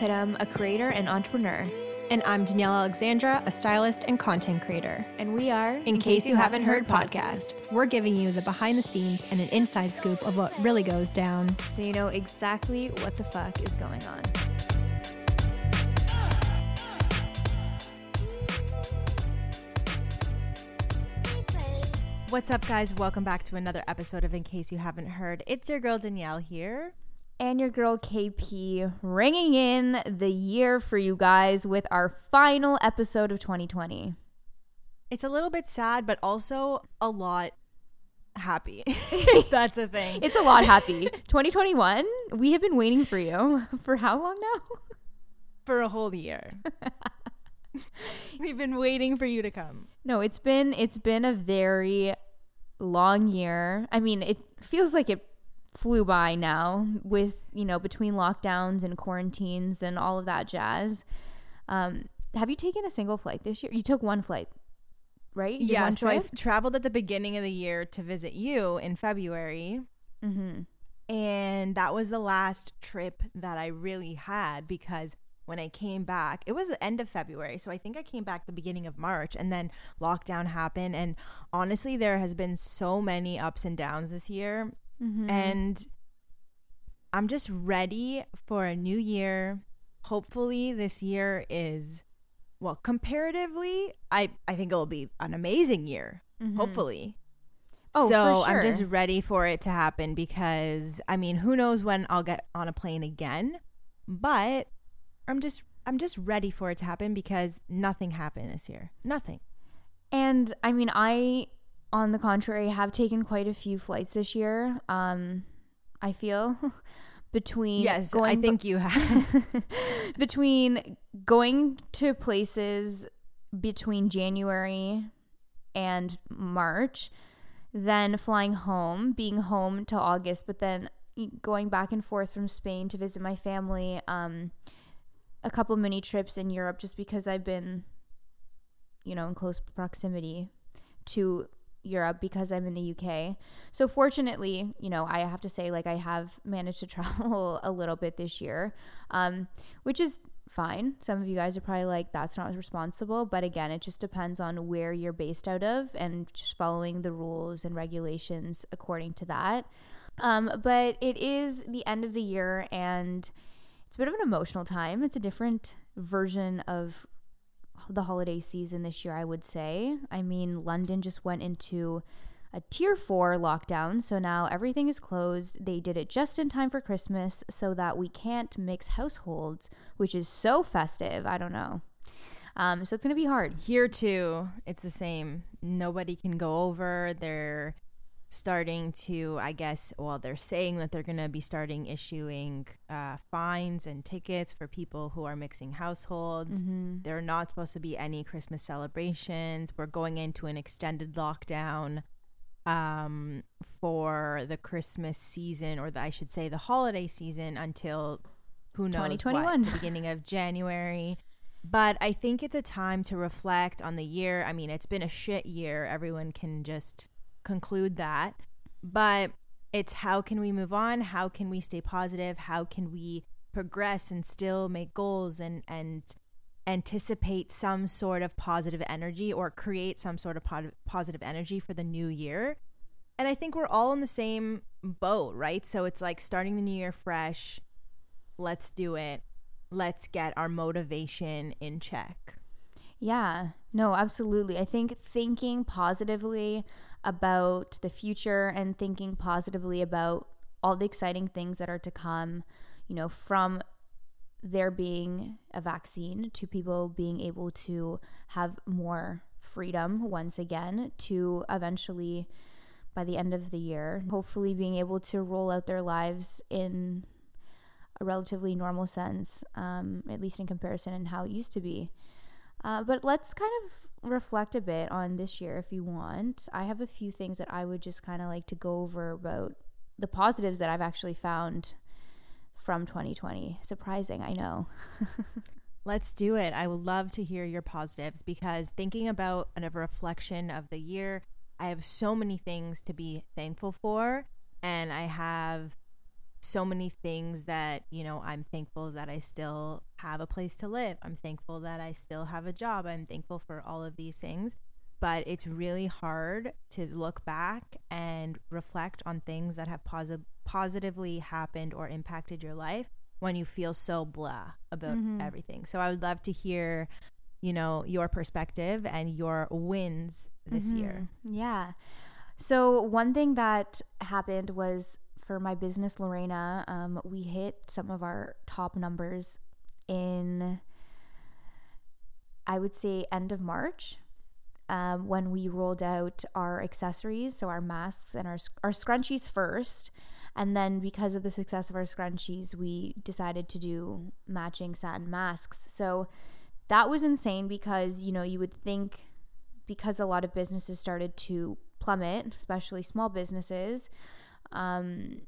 Pittum, a creator and entrepreneur. And I'm Danielle Alexandra, a stylist and content creator. And we are, In, case, you haven't heard podcast, we're giving you the behind the scenes and an inside scoop of what really goes down. so you know exactly what the fuck is going on. What's up, guys? Welcome back to another episode of In Case You Haven't Heard. It's your girl Danielle here. And your girl KP ringing in the year for you guys with our final episode of 2020. It's a little bit sad, but also a lot happy. that's a thing. It's a lot happy. 2021, we have been waiting for you for how long now? for a whole year. We've been waiting for you to come. No, it's been it's been a very long year. I mean, it feels like it flew by now with, you know, between lockdowns and quarantines and all of that jazz. Um, have you taken a single flight this year? You took one flight, right? You yeah, so I traveled at the beginning of the year to visit you in February. Mm-hmm. And that was the last trip that I really had because when I came back, it was the end of February. So I think I came back the beginning of March and then lockdown happened. And honestly, there has been so many ups and downs this year. Mhm. And I'm just ready for a new year. Hopefully, this year is, well, comparatively, I, I think it'll be an amazing year. Hopefully. Oh, for so I'm just ready for it to happen because I mean, who knows when I'll get on a plane again, but I'm just I'm just ready for it to happen because nothing happened this year. Nothing. And I mean, I, on the contrary, have taken quite a few flights this year. Um, I feel between Yes, going I think you have. between going to places between January and March, then flying home, being home till August, but then going back and forth from Spain to visit my family. Um, a couple mini trips in Europe just because I've been, you know, in close proximity to Europe because I'm in the UK. So fortunately, you know, I have to say like I have managed to travel a little bit this year, um, which is fine. Some of you guys are probably like that's not responsible, but again, it just depends on where you're based out of and just following the rules and regulations according to that. Um, but it is the end of the year and it's a bit of an emotional time. It's a different version of the holiday season this year, I would say. I mean, London just went into a tier four lockdown, so now everything is closed. They did it just in time for Christmas so that we can't mix households, which is so festive. I don't know. Um, so it's going to be hard. Here too, it's the same. Nobody can go over. They're starting to, I guess, well, they're saying that they're going to be starting issuing uh, fines and tickets for people who are mixing households. There are not supposed to be any Christmas celebrations. We're going into an extended lockdown um, for the Christmas season, or the, I should say the holiday season until who knows 2021. the beginning of January. But I think it's a time to reflect on the year. I mean, it's been a shit year. Everyone can just conclude that. But it's how can we move on? How can we stay positive? How can we progress and still make goals and and anticipate some sort of positive energy or create some sort of positive energy for the new year? And I think we're all in the same boat, right? So it's like starting the new year fresh. Let's do it. Let's get our motivation in check. Yeah, no, absolutely. I think thinking positively about the future and thinking positively about all the exciting things that are to come, you know, from there being a vaccine to people being able to have more freedom once again to eventually by the end of the year hopefully being able to roll out their lives in a relatively normal sense um, at least in comparison and how it used to be uh, but let's kind of reflect a bit on this year if you want i have a few things that i would just kind of like to go over about the positives that i've actually found from 2020. Surprising, I know. Let's do it. I would love to hear your positives because thinking about a reflection of the year, I have so many things to be thankful for. And I have so many things that, you know, I'm thankful that I still have a place to live. I'm thankful that I still have a job. I'm thankful for all of these things but it's really hard to look back and reflect on things that have posi- positively happened or impacted your life when you feel so blah about mm-hmm. everything. So I would love to hear, you know, your perspective and your wins this mm-hmm. year. Yeah. So one thing that happened was for my business, Lorena, um, we hit some of our top numbers in, I would say, end of March um, when we rolled out our accessories, so our masks and our our scrunchies first, and then because of the success of our scrunchies, we decided to do matching satin masks. So that was insane because you know you would think because a lot of businesses started to plummet, especially small businesses. Um,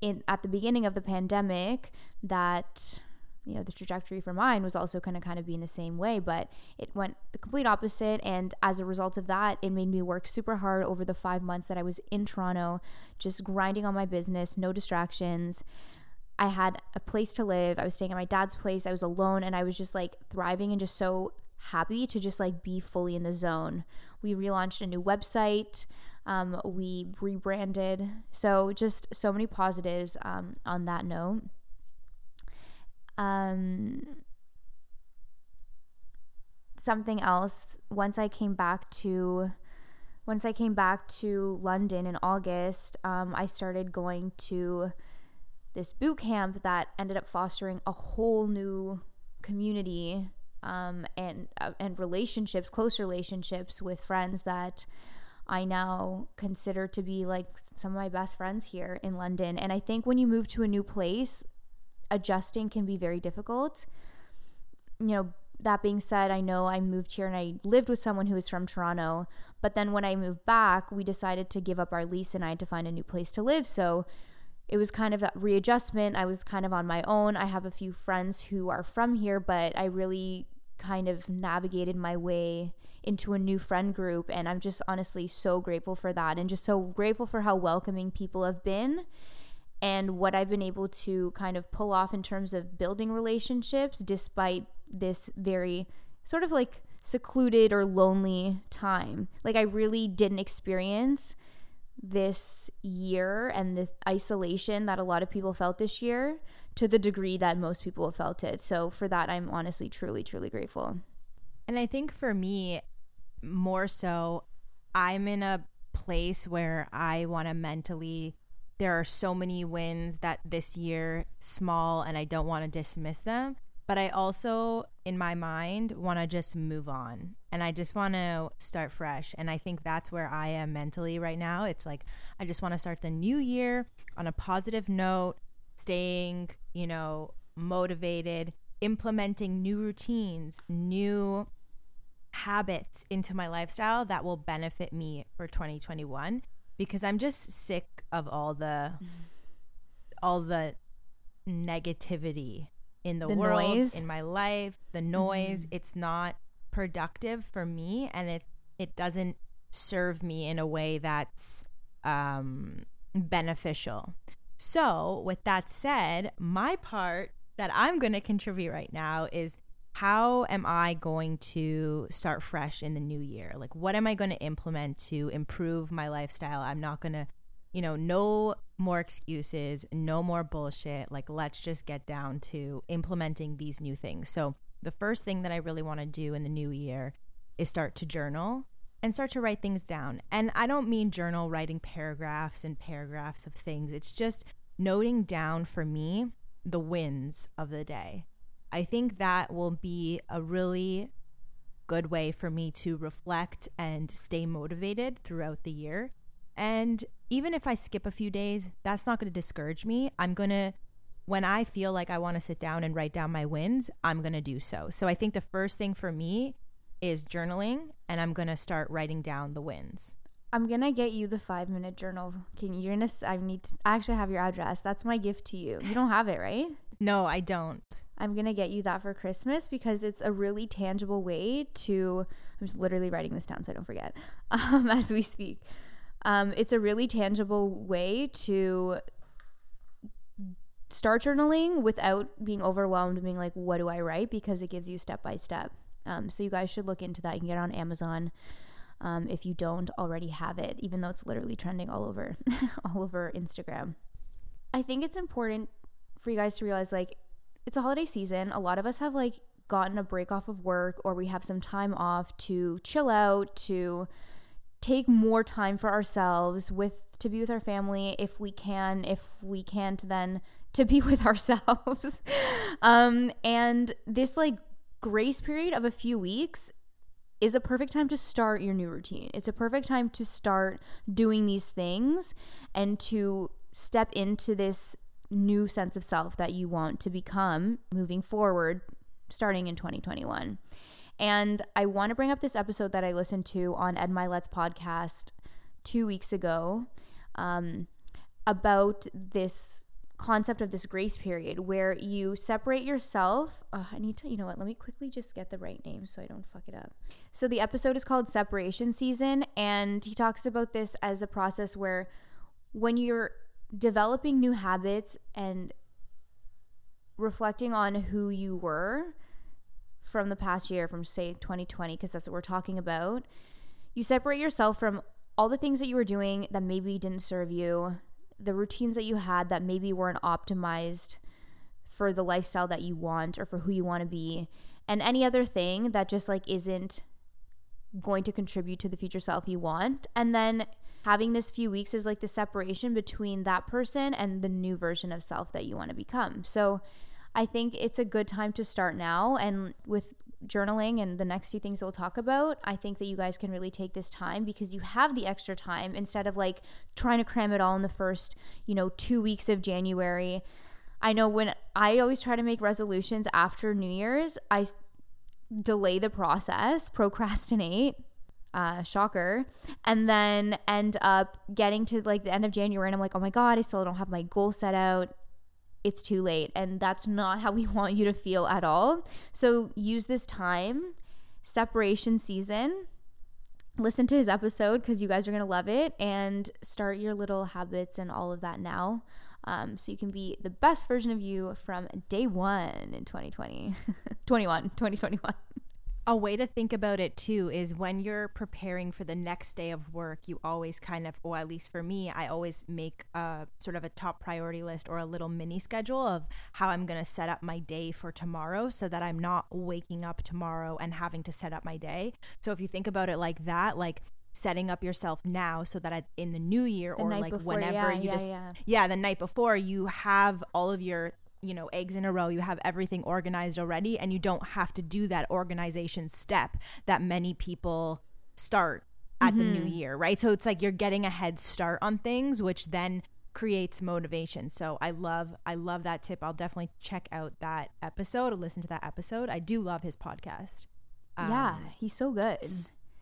in at the beginning of the pandemic, that you know the trajectory for mine was also kind of kind of being the same way but it went the complete opposite. And as a result of that it made me work super hard over the five months that i was in toronto just grinding on my business no distractions. I had a place to live. I was staying at my dad's place. I was alone and i was just like thriving and just so happy to just like be fully in the zone. We relaunched a new website um, we rebranded. So just so many positives um, on that note. Um, something else once I came back to once I came back to London in August, um, I started going to this boot camp that ended up fostering a whole new community um, and uh, and relationships, close relationships with friends that I now consider to be like some of my best friends here in London. And I think when you move to a new place, adjusting can be very difficult. You know, that being said, I know I moved here and I lived with someone who was from Toronto, but then when I moved back, we decided to give up our lease and I had to find a new place to live. So it was kind of that readjustment. I was kind of on my own. I have a few friends who are from here, but I really kind of navigated my way into a new friend group and I'm just honestly so grateful for that and just so grateful for how welcoming people have been and what I've been able to kind of pull off in terms of building relationships despite this very sort of like secluded or lonely time. Like I really didn't experience this year and the isolation that a lot of people felt this year to the degree that most people have felt it. So for that I'm honestly truly truly grateful. And I think for me more so I'm in a place where I want to mentally there are so many wins that this year small and I don't want to dismiss them. But I also in my mind want to just move on. And I just want to start fresh. And I think that's where I am mentally right now. It's like I just want to start the new year on a positive note staying you know motivated implementing new routines new habits into my lifestyle that will benefit me for 2021 because I'm just sick of all the all the negativity in the, the world, noise. in my life, the noise. Mm-hmm. It's not productive for me and it it doesn't serve me in a way that's um beneficial. So, with that said, my part that I'm going to contribute right now is how am I going to start fresh in the new year? Like, what am I going to implement to improve my lifestyle? I'm not going to, you know, no more excuses, no more bullshit. Like, let's just get down to implementing these new things. So, the first thing that I really want to do in the new year is start to journal and start to write things down. And I don't mean journal writing paragraphs and paragraphs of things, it's just noting down for me the wins of the day I think that will be a really good way for me to reflect and stay motivated throughout the year. And even if I skip a few days, that's not going to discourage me. I'm going to, when I feel like I want to sit down and write down my wins, I'm going to do so. So I think the first thing for me is journaling, and I'm going to start writing down the wins. I'm gonna get you the five minute journal. Can you? You're gonna. I need. To, I actually have your address. That's my gift to you. You don't have it, right? No, I don't. I'm gonna get you that for Christmas because it's a really tangible way to. I'm just literally writing this down so I don't forget um, as we speak. Um, it's a really tangible way to start journaling without being overwhelmed and being like, "What do I write?" Because it gives you step by step. Um, so you guys should look into that. You can get it on Amazon um, if you don't already have it, even though it's literally trending all over, all over Instagram. I think it's important for you guys to realize like it's a holiday season. A lot of us have like gotten a break off of work or we have some time off to chill out, to take more time for ourselves with to be with our family if we can. If we can't, then to be with ourselves. um, and this like grace period of a few weeks is a perfect time to start your new routine. It's a perfect time to start doing these things and to step into this new sense of self that you want to become moving forward starting in 2021. And I want to bring up this episode that I listened to on Ed Mylett's podcast two weeks ago um, about this concept of this grace period where you separate yourself. Oh, I need to, you know what? Let me quickly just get the right name so I don't fuck it up. So the episode is called Separation Season, and he talks about this as a process where when you're developing new habits and reflecting on who you were from the past year, from say 2020, because that's what we're talking about, you separate yourself from all the things that you were doing that maybe didn't serve you the routines that you had that maybe weren't optimized for the lifestyle that you want or for who you want to be and any other thing that just like isn't going to contribute to the future self you want and then having this few weeks is like the separation between that person and the new version of self that you want to become so i think it's a good time to start now and with journaling and the next few things that we'll talk about, I think that you guys can really take this time because you have the extra time instead of like trying to cram it all in the first, you know, two weeks of January. I know when I always try to make resolutions after New Year's, I delay the process, procrastinate, uh, shocker, and then end up getting to like the end of January and I'm like, oh my God, I still don't have my goal set out it's too late. And that's not how we want you to feel at all. So use this time, separation season. Listen to his episode because you guys are going to love it and start your little habits and all of that now. Um, so you can be the best version of you from day one in 2020, 21, 2021 a way to think about it too is when you're preparing for the next day of work, you always kind of, or at least for me, I always make a sort of a top priority list or a little mini schedule of how I'm going to set up my day for tomorrow so that I'm not waking up tomorrow and having to set up my day. So if you think about it like that, like setting up yourself now so that in the new year the or like before, whenever yeah, you yeah, just yeah. yeah the night before you have all of your you know eggs in a row you have everything organized already and you don't have to do that organization step that many people start at mm-hmm. the new mm-hmm. year right? So it's like you're getting a head start on things which then creates motivation. So i love i love that tip. I'll definitely check out that episode or listen to that episode. I do love his podcast. Um, yeah he's so good.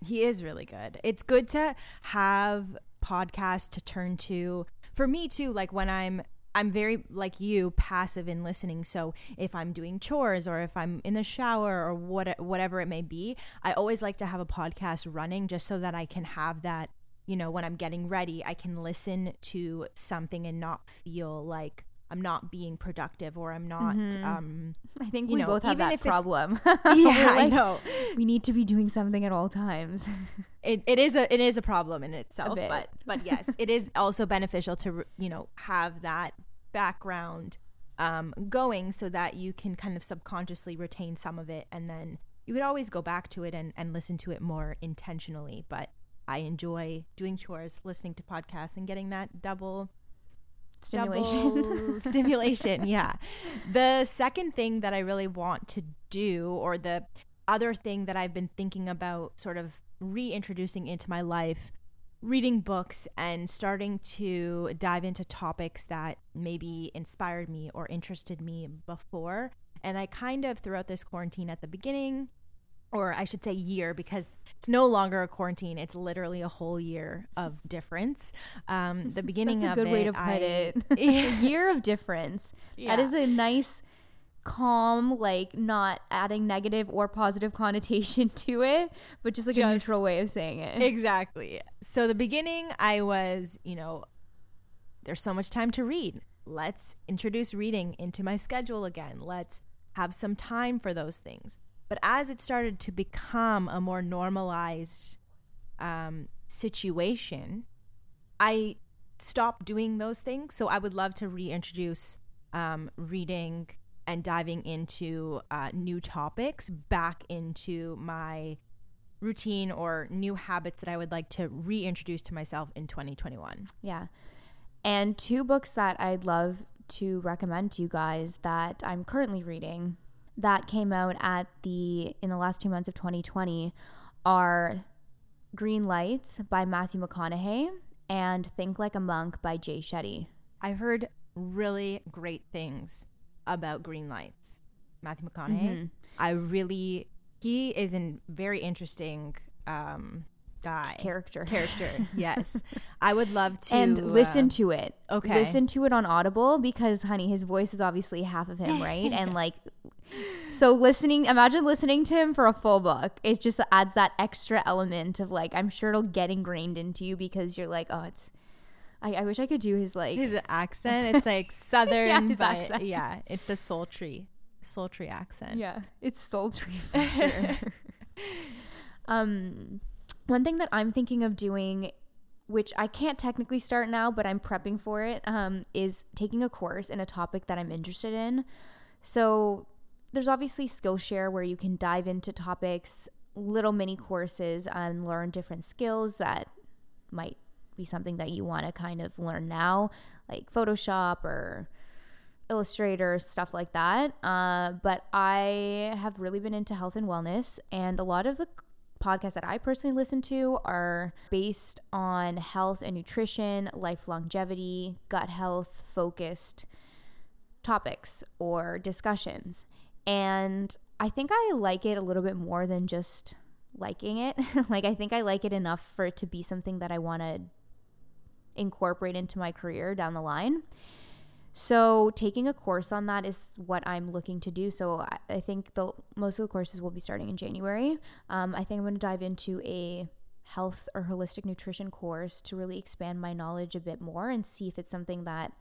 he is really good. It's good to have podcasts to turn to. For me too like when i'm I'm very like you passive in listening. So if I'm doing chores or if I'm in the shower or what whatever it may be, I always like to have a podcast running just so that I can have that, you know, when I'm getting ready, I can listen to something and not feel like I'm not being productive or I'm not. Mm-hmm. Um, I think we know, both have that problem. yeah, I know. We need to be doing something at all times. it, it is a it is a problem in itself, but but yes, it is also beneficial to you know have that background um, going so that you can kind of subconsciously retain some of it, and then you could always go back to it and and listen to it more intentionally. But I enjoy doing chores, listening to podcasts, and getting that double Stimulation. stimulation. Yeah. The second thing that I really want to do, or the other thing that I've been thinking about sort of reintroducing into my life, reading books and starting to dive into topics that maybe inspired me or interested me before. And I kind of, throughout this quarantine at the beginning, or I should say year because it's no longer a quarantine. It's literally a whole year of difference. Um, the beginning That's a of good it, way to put I- it. A year of difference. That Yeah. is a nice, calm, like not adding negative or positive connotation to it, but just like a neutral way of saying it. Exactly. So the beginning, I was, you know, there's so much time to read. Let's introduce reading into my schedule again. Let's have some time for those things. But as it started to become a more normalized um, situation, I stopped doing those things. So I would love to reintroduce um, reading and diving into uh, new topics back into my routine or new habits that I would like to reintroduce to myself in 2021. Yeah. And two books that I'd love to recommend to you guys that I'm currently reading that came out at the in the last 2 months of 2020 are Green Lights by Matthew McConaughey and Think Like a Monk by Jay Shetty. I've heard really great things about Green Lights. Matthew McConaughey. I really, he is a very interesting um, guy. Character. Character, yes. I would love to. and listen uh, to it. okay. Listen to it on Audible because, honey, his voice is obviously half of him, right? and like, so listening, imagine listening to him for a full book. It just adds that extra element of like, I'm sure it'll get ingrained into you because you're like, oh, it's. I, I wish I could do his like. his accent. It's like southern, his but accent. yeah, it's a sultry, sultry accent. yeah, it's sultry for sure. um, one thing that I'm thinking of doing, which I can't technically start now, but I'm prepping for it, um, is taking a course in a topic that I'm interested in. So there's obviously Skillshare where you can dive into topics, little mini courses, and learn different skills that might be something that you want to kind of learn now, like Photoshop or Illustrator, stuff like that. Uh, but I have really been into health and wellness, and a lot of the podcasts that I personally listen to are based on health and nutrition, life longevity, gut health focused topics or discussions. And I think I like it a little bit more than just liking it. like, I think I like it enough for it to be something that I want to incorporate into my career down the line. So taking a course on that is what I'm looking to do. So I, think the most of the courses will be starting in January. Um, I think I'm going to dive into a health or holistic nutrition course to really expand my knowledge a bit more and see if it's something that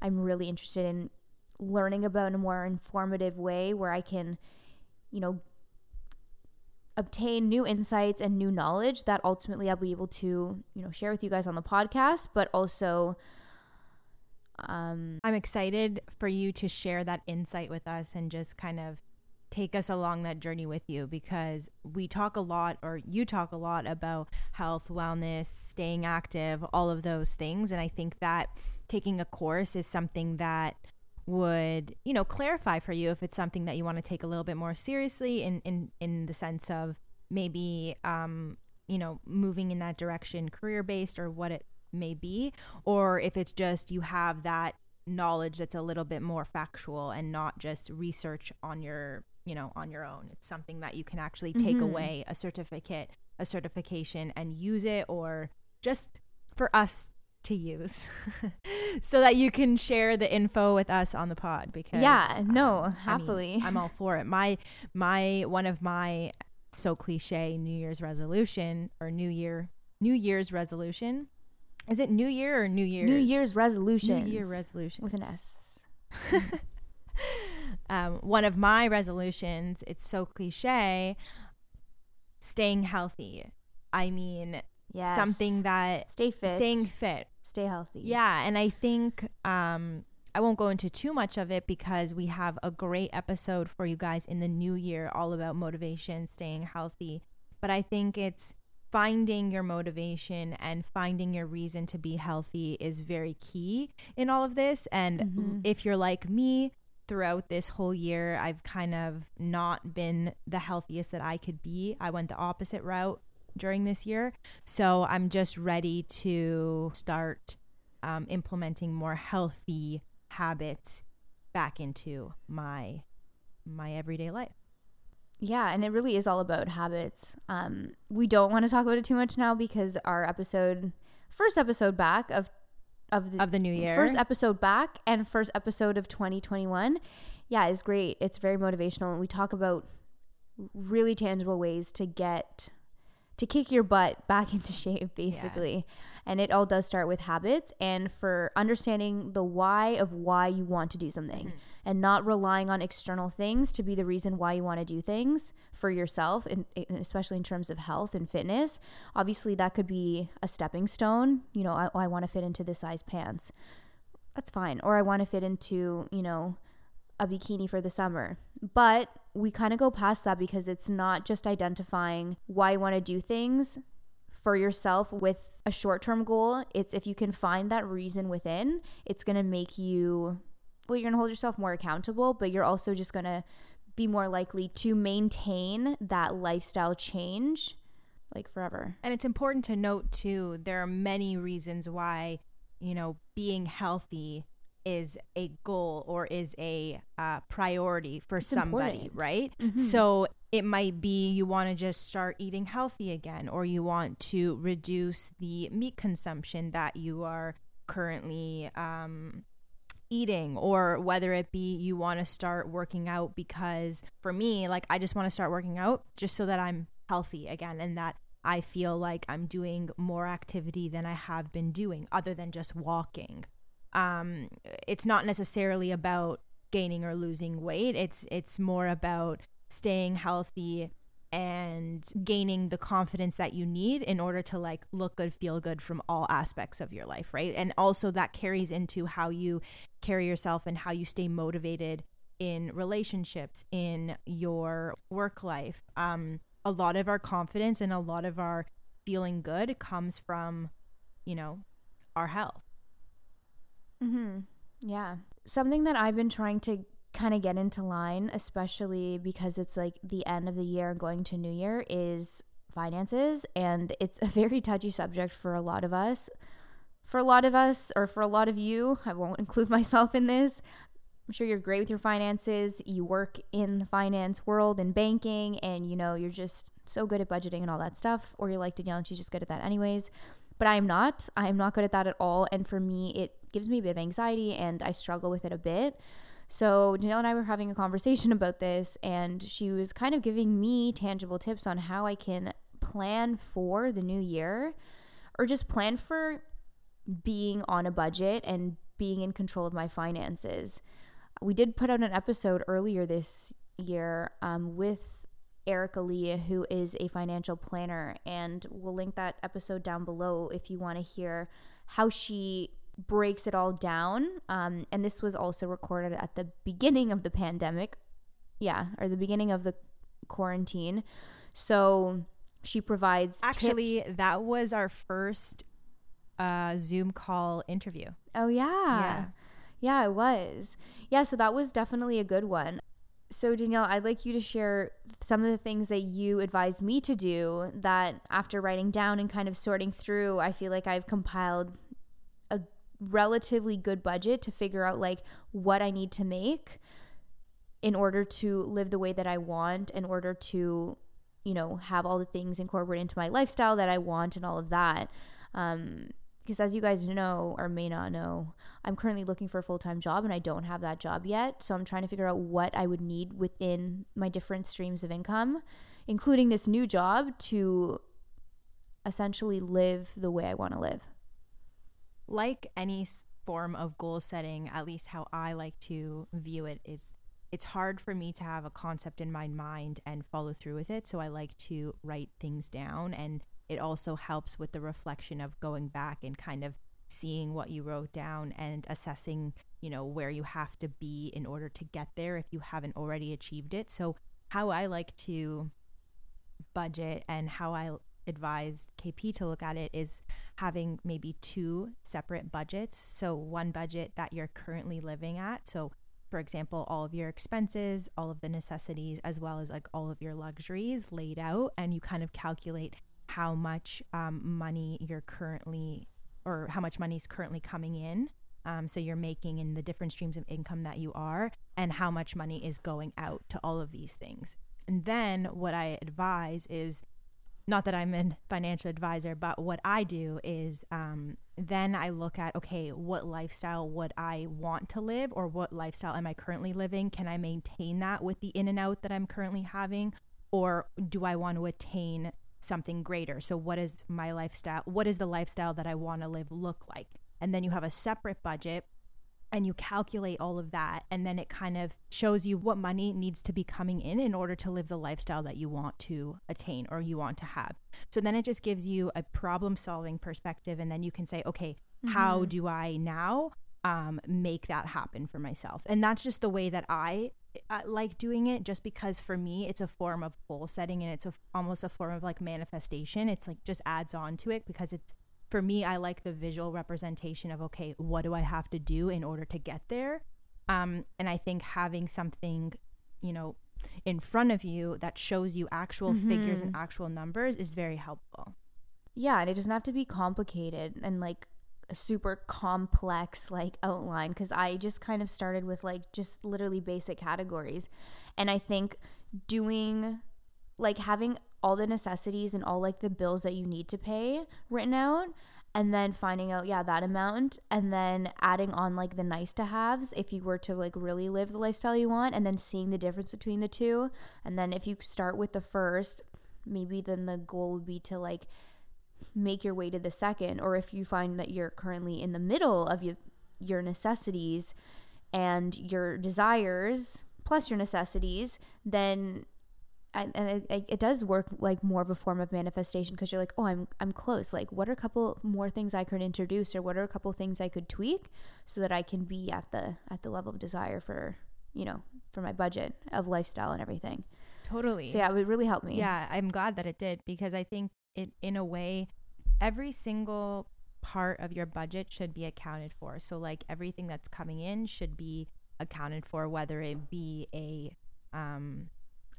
I'm really interested in learning about in a more informative way where I can, you know, obtain new insights and new knowledge that ultimately I'll be able to, you know, share with you guys on the podcast, but also um I'm excited for you to share that insight with us and just kind of take us along that journey with you because we talk a lot or you talk a lot about health, wellness, staying active, all of those things. And I think that taking a course is something that would, you know, clarify for you if it's something that you want to take a little bit more seriously in in in the sense of maybe um you know, moving in that direction career based or what it may be, or if it's just you have that knowledge that's a little bit more factual and not just research on your, you know, on your own. It's something that you can actually take mm-hmm. away a certificate, a certification and use it or just for us to use so that you can share the info with us on the pod because Yeah, um, no, I mean, happily. I'm all for it. My my one of my so cliche New Year's resolution or New Year New Year's resolution. Is it New Year or New Year's? New Year's resolutions New Year resolution with an S. um, one of my resolutions, it's so cliche, staying healthy. I mean, Yes. something that stay fit. staying fit. stay healthy. Yeah, and I think um, I won't go into too much of it because we have a great episode for you guys in the new year all about motivation, staying healthy. But I think it's finding your motivation and finding your reason to be healthy is very key in all of this. And Mhm. if you're like me, throughout this whole year, I've kind of not been the healthiest that I could be. I went the opposite route during this year. So I'm just ready to start um, implementing more healthy habits back into my my everyday life. Yeah, and it really is all about habits. Um, we don't want to talk about it too much now because our episode, first episode back of of the Of the new year. first episode back and first episode of 2021, yeah, is great. It's very motivational, and we talk about really tangible ways to get to kick your butt back into shape basically and it all does start with habits and for understanding the why of why you want to do something and not relying on external things to be the reason why you want to do things for yourself and especially in terms of health and fitness obviously that could be a stepping stone you know i, I want to fit into this size pants that's fine or i want to fit into you know a bikini for the summer. But we kind of go past that because it's not just identifying why you want to do things for yourself with a short term goal. It's if you can find that reason within, it's going to make you, well, you're going to hold yourself more accountable, but you're also just going to be more likely to maintain that lifestyle change like forever. And it's important to note too, there are many reasons why, you know, being healthy is a goal or is a uh, priority for It's somebody, important. right? Mhm. So it might be you want to just start eating healthy again, or you want to reduce the meat consumption that you are currently um, eating, or whether it be you want to start working out because for me, like I just want to start working out just so that I'm healthy again and that I feel like I'm doing more activity than I have been doing other than just walking. Um, it's not necessarily about gaining or losing weight. It's it's more about staying healthy and gaining the confidence that you need in order to like look good, feel good from all aspects of your life, right? And also that carries into how you carry yourself and how you stay motivated in relationships, in your work life. Um, a lot of our confidence and a lot of our feeling good comes from, you know, our health. Mm-hmm. Yeah. Something that I've been trying to kind of get into line, especially because it's like the end of the year going to New Year, is finances. And it's a very touchy subject for a lot of us. For a lot of us, or for a lot of you, I won't include myself in this. I'm sure you're great with your finances. You work in the finance world and banking, and you know, you're just so good at budgeting and all that stuff. Or you're like Danielle, and she's just good at that anyways. But I am not. I am not good at that at all. And for me, it gives me a bit of anxiety and I struggle with it a bit. So Danielle and I were having a conversation about this, and she was kind of giving me tangible tips on how I can plan for the new year or just plan for being on a budget and being in control of my finances. We did put out an episode earlier this year um, with Erica Lee, who is a financial planner, and we'll link that episode down below if you want to hear how she breaks it all down. Um, and this was also recorded at the beginning of the pandemic. Yeah, or the beginning of the quarantine. So she provides Actually, tips. that was our first uh, Zoom call interview. Oh yeah. Yeah. Yeah, it was. Yeah, so that was definitely a good one. So Danielle, I'd like you to share some of the things that you advised me to do that after writing down and kind of sorting through, I feel like I've compiled relatively good budget to figure out like what I need to make in order to live the way that I want, in order to, you know, have all the things incorporated into my lifestyle that I want and all of that. Um, because as you guys know or may not know, I'm currently looking for a full time job and I don't have that job yet. So I'm trying to figure out what I would need within my different streams of income, including this new job, to essentially live the way I want to live. Like any form of goal setting, at least how I like to view it is it's hard for me to have a concept in my mind and follow through with it. So I like to write things down and it also helps with the reflection of going back and kind of seeing what you wrote down and assessing, you know, where you have to be in order to get there if you haven't already achieved it. So how I like to budget and how I advised KP to look at it is having maybe two separate budgets. So, one budget that you're currently living at. So, for example, all of your expenses, all of the necessities, as well as like all of your luxuries laid out, and you kind of calculate how much um, money you're currently or how much money is currently coming in. Um, so you're making in the different streams of income that you are, and how much money is going out to all of these things. And then what I advise is not that I'm a financial advisor, but what I do is um, then I look at okay, what lifestyle would I want to live, or what lifestyle am I currently living? Can I maintain that with the in and out that I'm currently having, or do I want to attain something greater? So, what is my lifestyle? What is the lifestyle that I want to live look like? And then you have a separate budget and you calculate all of that and then it kind of shows you what money needs to be coming in in order to live the lifestyle that you want to attain or you want to have. So then it just gives you a problem solving perspective and then you can say okay mm-hmm. how do i now um, make that happen for myself? And that's just the way that i uh, like doing it just because for me it's a form of goal setting and it's a, almost a form of like manifestation. It's like just adds on to it because it's for me, I like the visual representation of, okay, what do I have to do in order to get there? Um, and I think having something, you know, in front of you that shows you actual mm-hmm. figures and actual numbers is very helpful. Yeah, and it doesn't have to be complicated and like a super complex like outline because I just kind of started with like just literally basic categories. And I think doing like having all the necessities and all like the bills that you need to pay written out and then finding out yeah that amount and then adding on like the nice to haves if you were to like really live the lifestyle you want and then seeing the difference between the two. And then if you start with the first maybe then the goal would be to like make your way to the second or if you find that you're currently in the middle of your your necessities and your desires plus your necessities then and, and it, it, does work like more of a form of manifestation because you're like oh i'm i'm close. Like what are a couple more things i could introduce or what are a couple things i could tweak so that i can be at the at the level of desire for you know for my budget of lifestyle and everything? Totally. So yeah it would really help me. Yeah i'm glad that it did because i think it in a way every single part of your budget should be accounted for. So like everything that's coming in should be accounted for whether it be a um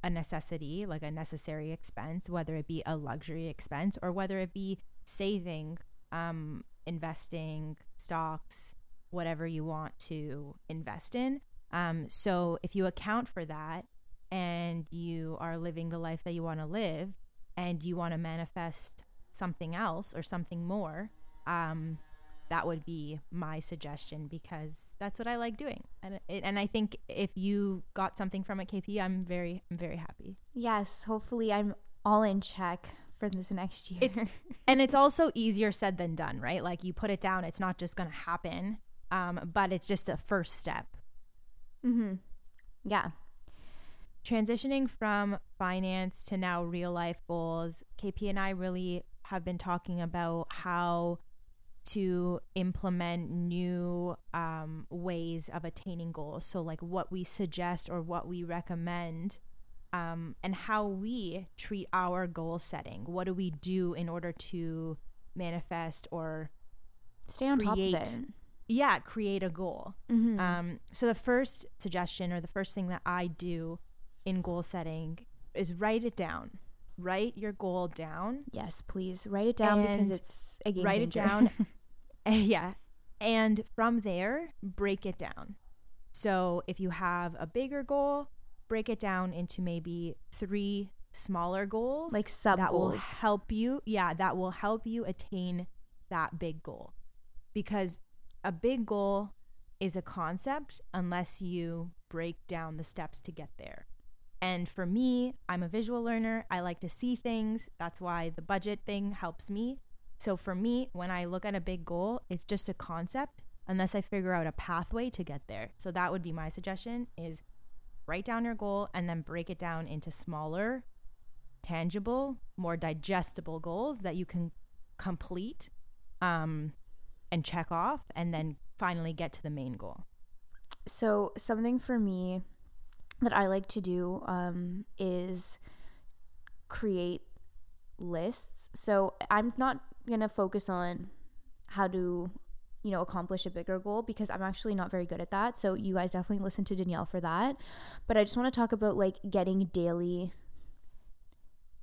a necessity, like a necessary expense, whether it be a luxury expense or whether it be saving, um, investing, stocks, whatever you want to invest in. Um, so if you account for that and you are living the life that you want to live and you want to manifest something else or something more, um, that would be my suggestion because that's what I like doing. And and I think if you got something from a KP, I'm very I'm very happy. Yes, hopefully I'm all in check for this next year. It's and it's also easier said than done, right? Like you put it down, it's not just going to happen, um, but it's just a first step. Mhm. Yeah. Transitioning from finance to now real life goals, KP and I really have been talking about how to implement new um, ways of attaining goals. So, like what we suggest or what we recommend, um, and how we treat our goal setting. What do we do in order to manifest or stay on create, top of it? Yeah, create a goal. Mm-hmm. Um, so, the first suggestion or the first thing that I do in goal setting is write it down write your goal down. Yes, please write it down because it's a game write changer. it down yeah. And from there, break it down. So if you have a bigger goal, break it down into maybe three smaller goals. Like sub that goals. will help you. Yeah, that will help you attain that big goal. Because a big goal is a concept unless you break down the steps to get there. And for me, I'm a visual learner. I like to see things. That's why the budget thing helps me. So for me, when I look at a big goal, it's just a concept unless I figure out a pathway to get there. So that would be my suggestion is write down your goal and then break it down into smaller, tangible, more digestible goals that you can complete um, and check off and then finally get to the main goal. So something for me that I like to do um, is create lists. So I'm not going to focus on how to you know accomplish a bigger goal because I'm actually not very good at that. So you guys definitely listen to Danielle for that. But I just want to talk about like getting daily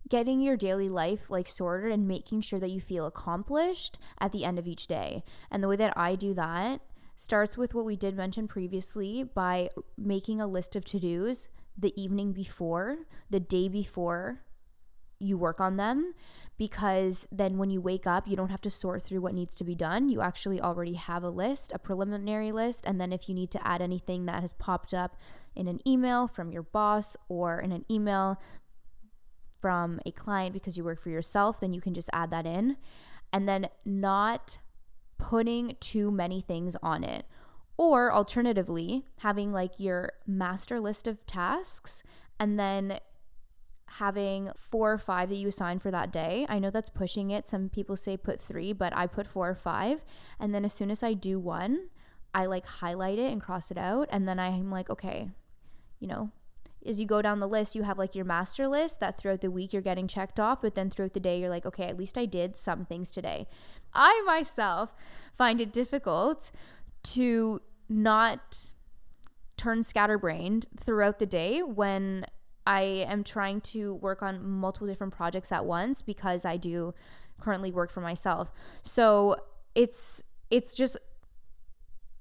getting your daily life like sorted and making sure that you feel accomplished at the end of each day. And the way that I do that starts with what we did mention previously by making a list of to-dos the evening before, the day before you work on them because then when you wake up, you don't have to sort through what needs to be done. You actually already have a list, a preliminary list. And then if you need to add anything that has popped up in an email from your boss or in an email from a client because you work for yourself, then you can just add that in. And then not putting too many things on it. Or alternatively, having like your master list of tasks and then having four or five that you assign for that day. I know that's pushing it. Some people say put three, but I put four or five. And then as soon as I do one, I like highlight it and cross it out. And then I'm like, okay, you know, as you go down the list, you have like your master list that throughout the week you're getting checked off, but then throughout the day, you're like, okay, at least I did some things today. I myself find it difficult to not turn scatterbrained throughout the day when I am trying to work on multiple different projects at once because I do currently work for myself. So it's it's just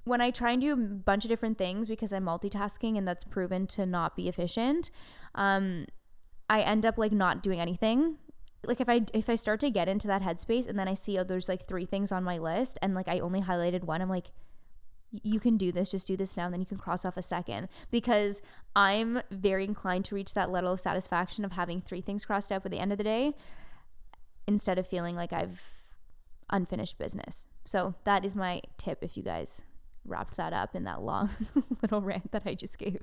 when I try and do a bunch of different things because I'm multitasking and that's proven to not be efficient, um, I end up like not doing anything. Like if I if I start to get into that headspace and then I see oh there's like three things on my list and like I only highlighted one, I'm like, you can do this, just do this now, and then you can cross off a second. Because I'm very inclined to reach that level of satisfaction of having three things crossed out at the end of the day instead of feeling like I've unfinished business. So that is my tip if you guys wrapped that up in that long little rant that I just gave.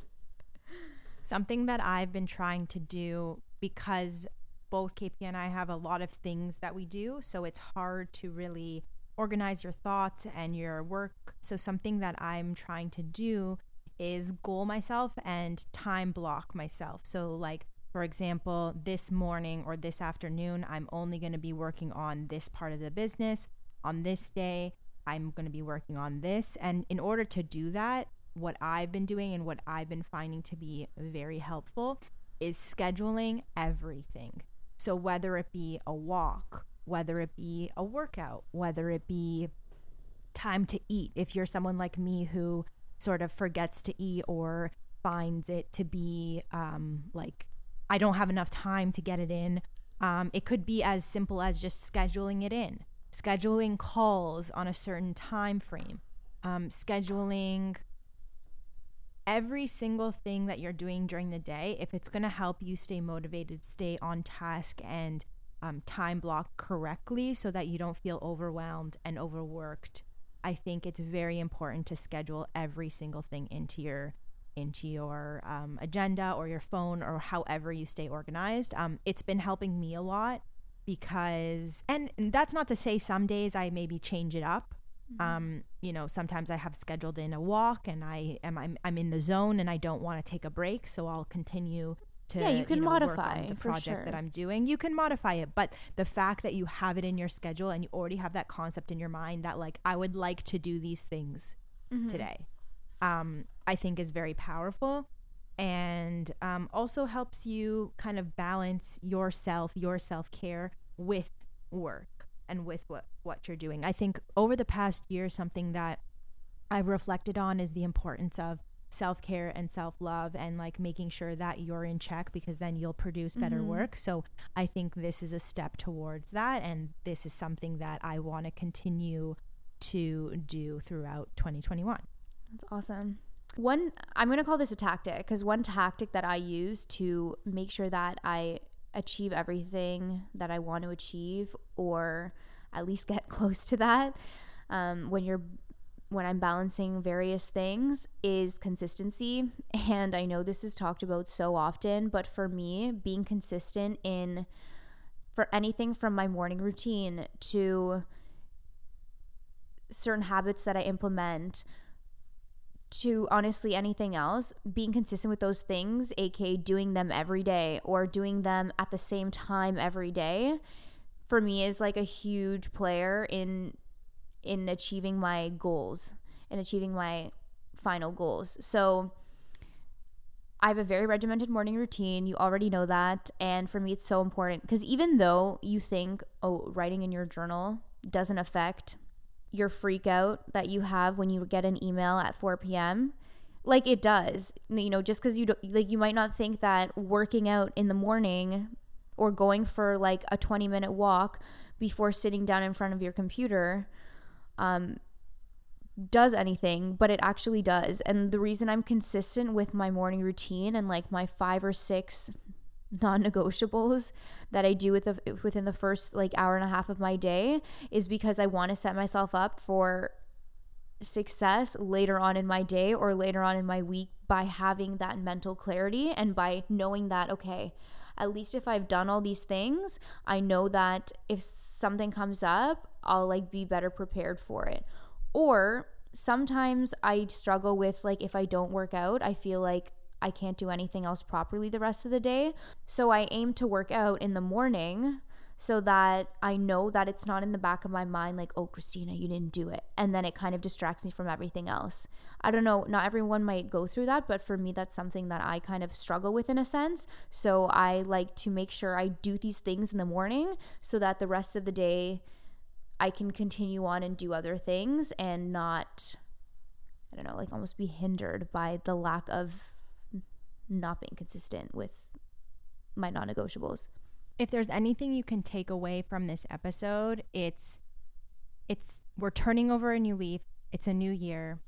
Something that I've been trying to do because both KP and I have a lot of things that we do, so it's hard to really organize your thoughts and your work. So, something that I'm trying to do is goal myself and time block myself. So, like, for example, this morning or this afternoon, I'm only going to be working on this part of the business. On this day, I'm going to be working on this. And in order to do that, what I've been doing and what I've been finding to be very helpful is scheduling everything. So, whether it be a walk whether it be a workout, whether it be time to eat. If you're someone like me who sort of forgets to eat or finds it to be um, like, I don't have enough time to get it in, um, it could be as simple as just scheduling it in, scheduling calls on a certain time frame, um, scheduling every single thing that you're doing during the day. If it's going to help you stay motivated, stay on task, and um, time block correctly so that you don't feel overwhelmed and overworked. I think it's very important to schedule every single thing into your into your um, agenda or your phone or however you stay organized. Um, it's been helping me a lot because, and, and that's not to say some days I maybe change it up. Mm-hmm. Um, you know, sometimes I have scheduled in a walk and I am I'm, I'm in the zone and I don't want to take a break, so I'll continue to yeah you can you know, modify the project sure. that i'm doing you can modify it but the fact that you have it in your schedule and you already have that concept in your mind that like i would like to do these things mm-hmm. today um, i think is very powerful and um, also helps you kind of balance yourself your self-care with work and with what what you're doing i think over the past year something that i've reflected on is the importance of self care and self love and like making sure that you're in check because then you'll produce better mm-hmm. work. So I think this is a step towards that. And this is something that I want to continue to do throughout 2021. That's awesome. One, I'm going to call this a tactic because one tactic that I use to make sure that I achieve everything that I want to achieve or at least get close to that um, when you're when I'm balancing various things is consistency. And I know this is talked about so often, but for me, being consistent in for anything from my morning routine to certain habits that I implement to honestly anything else, being consistent with those things, aka doing them every day or doing them at the same time every day, for me is like a huge player in in achieving my goals and achieving my final goals. So I have a very regimented morning routine. You already know that. And for me, it's so important because even though you think, oh, writing in your journal doesn't affect your freak out that you have when you get an email at 4 p.m., like it does. You know, just because you don't, like, you might not think that working out in the morning or going for like a 20 minute walk before sitting down in front of your computer um, does anything, but it actually does. And the reason I'm consistent with my morning routine and like my five or six non-negotiables that I do with the, within the first like hour and a half of my day is because I want to set myself up for success later on in my day or later on in my week by having that mental clarity and by knowing that okay, at least if I've done all these things, I know that if something comes up, I'll like be better prepared for it. Or sometimes I struggle with like if I don't work out, I feel like I can't do anything else properly the rest of the day. So I aim to work out in the morning so that I know that it's not in the back of my mind like, oh, Christina, you didn't do it. And then it kind of distracts me from everything else. I don't know, not everyone might go through that, but for me, that's something that I kind of struggle with in a sense. So I like to make sure I do these things in the morning so that the rest of the day I can continue on and do other things and not, I don't know, like almost be hindered by the lack of not being consistent with my non negotiables. If there's anything you can take away from this episode, it's it's we're turning over a new leaf. It's a new year.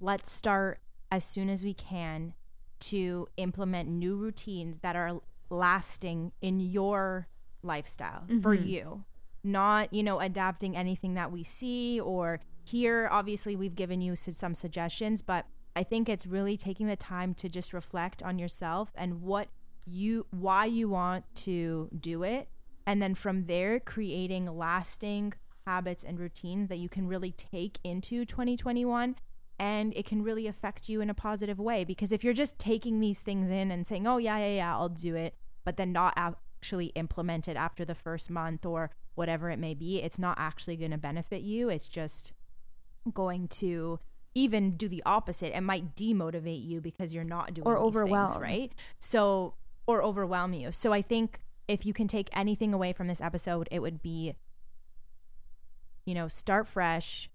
Let's start as soon as we can to implement new routines that are lasting in your lifestyle mm-hmm. for you. Not, you know, adapting anything that we see or hear. Obviously, we've given you some suggestions, but I think it's really taking the time to just reflect on yourself and what you why you want to do it. And then from there creating lasting habits and routines that you can really take into 2021 and it can really affect you in a positive way. Because if you're just taking these things in and saying oh yeah yeah yeah I'll do it but then not actually implement it after the first month or whatever it may be it's not actually going to benefit you it's just going to even do the opposite it might demotivate you because you're not doing or overwhelm right so or overwhelm you. So I think if you can take anything away from this episode, it would be you know, start fresh,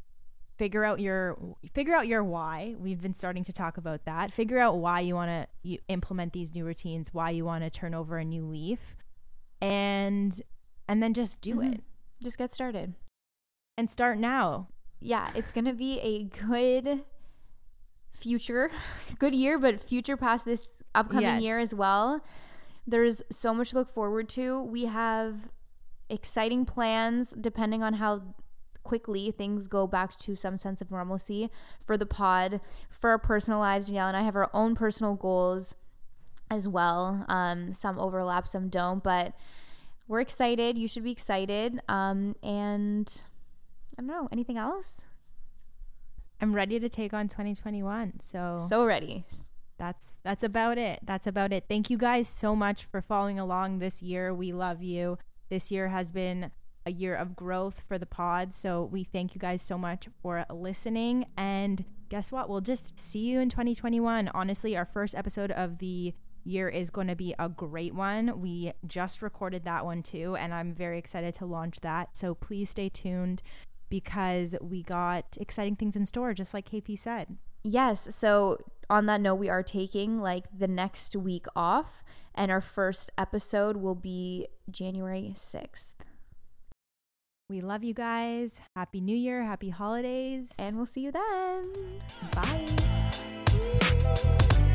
figure out your figure out your why. We've been starting to talk about that. Figure out why you want to you implement these new routines, why you want to turn over a new leaf. And and then just do mm-hmm. it. Just get started. And start now. Yeah, it's going to be a good future, good year, but future past this upcoming yes. year as well. There's so much to look forward to. We have exciting plans depending on how quickly things go back to some sense of normalcy for the pod, for our personal lives. Danielle and I have our own personal goals as well. Um, some overlap, some don't, but we're excited. You should be excited. Um, and I don't know, anything else? I'm ready to take on 2021. So so ready that's that's about it. That's about it. Thank you guys so much for following along this year. We love you. This year has been a year of growth for the pod. So we thank you guys so much for listening. And guess what? We'll just see you in 2021. Honestly, our first episode of the year is going to be a great one. We just recorded that one too, and I'm very excited to launch that. So please stay tuned because we got exciting things in store, just like KP said. Yes. So, on that note, we are taking like the next week off, and our first episode will be January 6th. We love you guys. Happy New Year. Happy holidays. And we'll see you then. Bye.